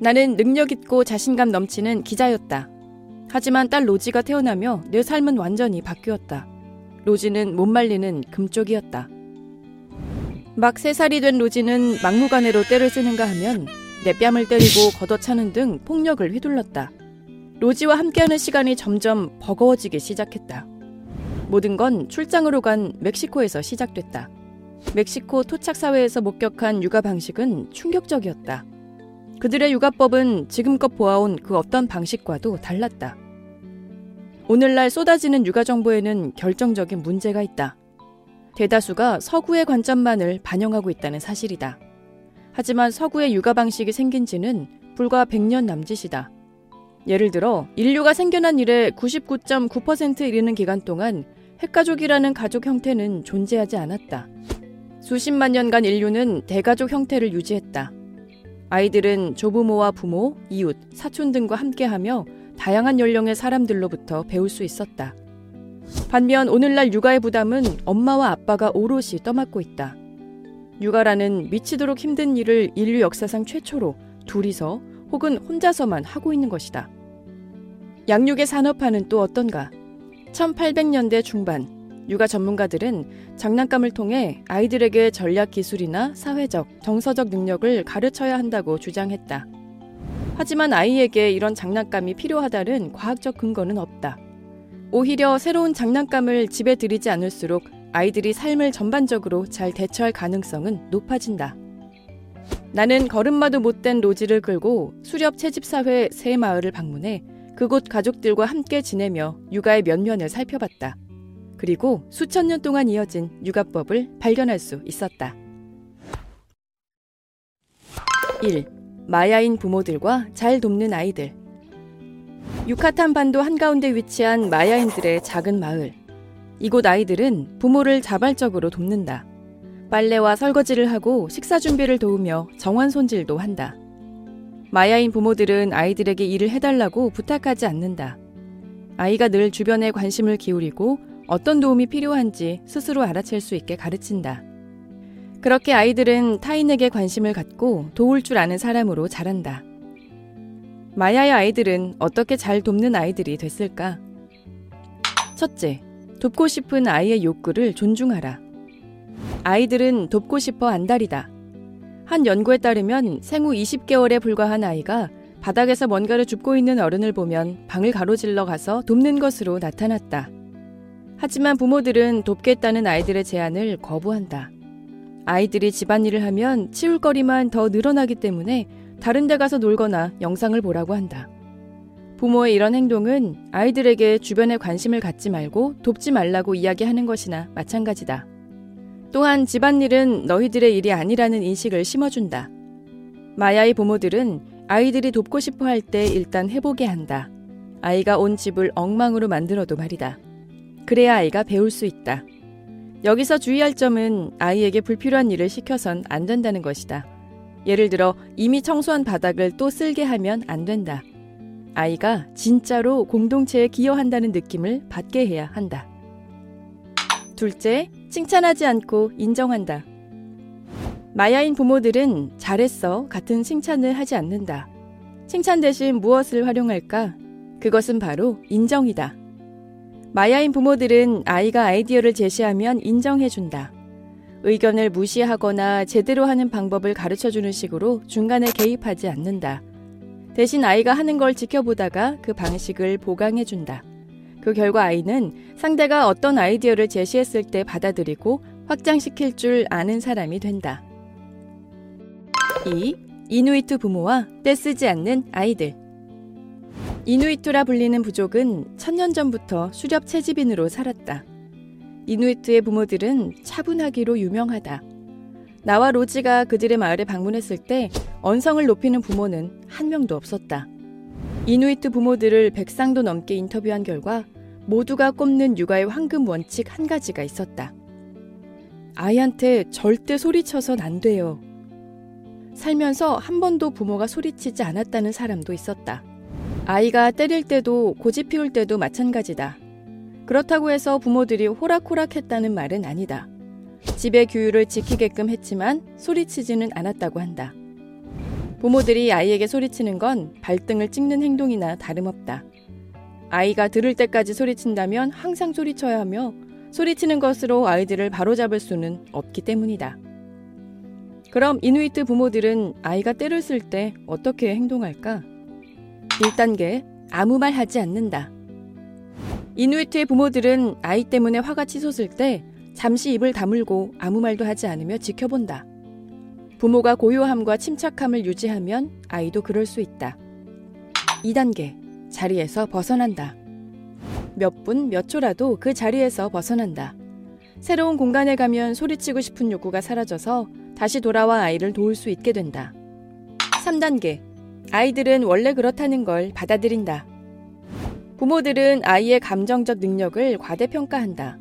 나는 능력 있고 자신감 넘치는 기자였다. 하지만 딸 로지가 태어나며 내 삶은 완전히 바뀌었다. 로지는 못 말리는 금쪽이었다. 막세 살이 된 로지는 막무가내로 때를 쓰는가 하면 내 뺨을 때리고 걷어차는 등 폭력을 휘둘렀다. 로지와 함께하는 시간이 점점 버거워지기 시작했다. 모든 건 출장으로 간 멕시코에서 시작됐다. 멕시코 토착 사회에서 목격한 육아 방식은 충격적이었다. 그들의 육아법은 지금껏 보아온 그 어떤 방식과도 달랐다. 오늘날 쏟아지는 육아 정보에는 결정적인 문제가 있다. 대다수가 서구의 관점만을 반영하고 있다는 사실이다. 하지만 서구의 육아 방식이 생긴 지는 불과 100년 남짓이다. 예를 들어 인류가 생겨난 이래 99.9%에 이르는 기간 동안 핵가족이라는 가족 형태는 존재하지 않았다. 수십만 년간 인류는 대가족 형태를 유지했다. 아이들은 조부모와 부모, 이웃, 사촌 등과 함께하며 다양한 연령의 사람들로부터 배울 수 있었다. 반면 오늘날 육아의 부담은 엄마와 아빠가 오롯이 떠맡고 있다. 육아라는 미치도록 힘든 일을 인류 역사상 최초로 둘이서 혹은 혼자서만 하고 있는 것이다. 양육의 산업화는 또 어떤가? 1800년대 중반, 육아 전문가들은 장난감을 통해 아이들에게 전략 기술이나 사회적, 정서적 능력을 가르쳐야 한다고 주장했다. 하지만 아이에게 이런 장난감이 필요하다는 과학적 근거는 없다. 오히려 새로운 장난감을 집에 들이지 않을수록 아이들이 삶을 전반적으로 잘 대처할 가능성은 높아진다. 나는 걸음마도 못된 로지를 끌고 수렵 채집사회 새 마을을 방문해 그곳 가족들과 함께 지내며 육아의 면면을 살펴봤다. 그리고 수천 년 동안 이어진 육아법을 발견할 수 있었다. 1. 마야인 부모들과 잘 돕는 아이들. 유카탄 반도 한가운데 위치한 마야인들의 작은 마을. 이곳 아이들은 부모를 자발적으로 돕는다. 빨래와 설거지를 하고 식사 준비를 도우며 정원 손질도 한다. 마야인 부모들은 아이들에게 일을 해달라고 부탁하지 않는다. 아이가 늘 주변에 관심을 기울이고 어떤 도움이 필요한지 스스로 알아챌 수 있게 가르친다. 그렇게 아이들은 타인에게 관심을 갖고 도울 줄 아는 사람으로 자란다. 마야의 아이들은 어떻게 잘 돕는 아이들이 됐을까? 첫째, 돕고 싶은 아이의 욕구를 존중하라. 아이들은 돕고 싶어 안달이다. 한 연구에 따르면 생후 20개월에 불과한 아이가 바닥에서 뭔가를 줍고 있는 어른을 보면 방을 가로질러 가서 돕는 것으로 나타났다. 하지만 부모들은 돕겠다는 아이들의 제안을 거부한다. 아이들이 집안일을 하면 치울 거리만 더 늘어나기 때문에 다른 데 가서 놀거나 영상을 보라고 한다. 부모의 이런 행동은 아이들에게 주변에 관심을 갖지 말고 돕지 말라고 이야기하는 것이나 마찬가지다. 또한 집안일은 너희들의 일이 아니라는 인식을 심어준다. 마야의 부모들은 아이들이 돕고 싶어 할 때 일단 해보게 한다. 아이가 온 집을 엉망으로 만들어도 말이다. 그래야 아이가 배울 수 있다. 여기서 주의할 점은 아이에게 불필요한 일을 시켜선 안 된다는 것이다. 예를 들어 이미 청소한 바닥을 또 쓸게 하면 안 된다. 아이가 진짜로 공동체에 기여한다는 느낌을 받게 해야 한다. 둘째, 칭찬하지 않고 인정한다. 마야인 부모들은 잘했어 같은 칭찬을 하지 않는다. 칭찬 대신 무엇을 활용할까? 그것은 바로 인정이다. 마야인 부모들은 아이가 아이디어를 제시하면 인정해준다. 의견을 무시하거나 제대로 하는 방법을 가르쳐 주는 식으로 중간에 개입하지 않는다. 대신 아이가 하는 걸 지켜보다가 그 방식을 보강해준다. 그 결과 아이는 상대가 어떤 아이디어를 제시했을 때 받아들이고 확장시킬 줄 아는 사람이 된다. 2. 이누이트 부모와 떼쓰지 않는 아이들. 이누이트라 불리는 부족은 천년 전부터 수렵 채집인으로 살았다. 이누이트의 부모들은 차분하기로 유명하다. 나와 로지가 그들의 마을에 방문했을 때 언성을 높이는 부모는 한 명도 없었다. 이누이트 부모들을 백상도 넘게 인터뷰한 결과 모두가 꼽는 육아의 황금 원칙 한 가지가 있었다. 아이한테 절대 소리쳐선 안 돼요. 살면서 한 번도 부모가 소리치지 않았다는 사람도 있었다. 아이가 때릴 때도 고집 피울 때도 마찬가지다. 그렇다고 해서 부모들이 호락호락했다는 말은 아니다. 집의 규율을 지키게끔 했지만 소리치지는 않았다고 한다. 부모들이 아이에게 소리치는 건 발등을 찍는 행동이나 다름없다. 아이가 들을 때까지 소리친다면 항상 소리쳐야 하며 소리치는 것으로 아이들을 바로잡을 수는 없기 때문이다. 그럼 이누이트 부모들은 아이가 때를 쓸 때 어떻게 행동할까? 1단계 아무 말 하지 않는다. 이누이트의 부모들은 아이 때문에 화가 치솟을 때 잠시 입을 다물고 아무 말도 하지 않으며 지켜본다. 부모가 고요함과 침착함을 유지하면 아이도 그럴 수 있다. 2단계 자리에서 벗어난다. 몇 분, 몇 초라도 그 자리에서 벗어난다. 새로운 공간에 가면 소리치고 싶은 욕구가 사라져서 다시 돌아와 아이를 도울 수 있게 된다. 3단계 아이들은 원래 그렇다는 걸 받아들인다. 부모들은 아이의 감정적 능력을 과대평가한다.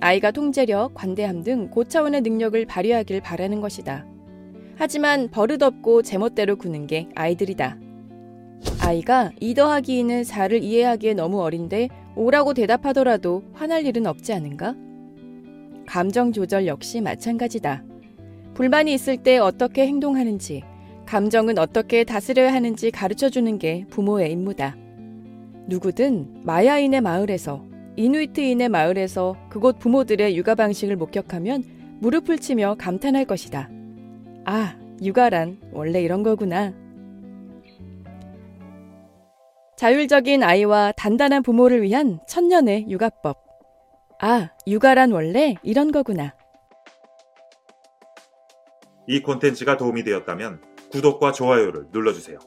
아이가 통제력, 관대함 등 고차원의 능력을 발휘하길 바라는 것이다. 하지만 버릇없고 제멋대로 구는 게 아이들이다. 아이가 2 더하기 2는 4를 이해하기에 너무 어린데 5라고 대답하더라도 화날 일은 없지 않은가? 감정 조절 역시 마찬가지다. 불만이 있을 때 어떻게 행동하는지, 감정은 어떻게 다스려야 하는지 가르쳐 주는 게 부모의 임무다. 누구든 마야인의 마을에서 이누이트인의 마을에서 그곳 부모들의 육아 방식을 목격하면 무릎을 치며 감탄할 것이다. 아, 육아란 원래 이런 거구나. 자율적인 아이와 단단한 부모를 위한 천년의 육아법. 아, 육아란 원래 이런 거구나. 이 콘텐츠가 도움이 되었다면 구독과 좋아요를 눌러주세요.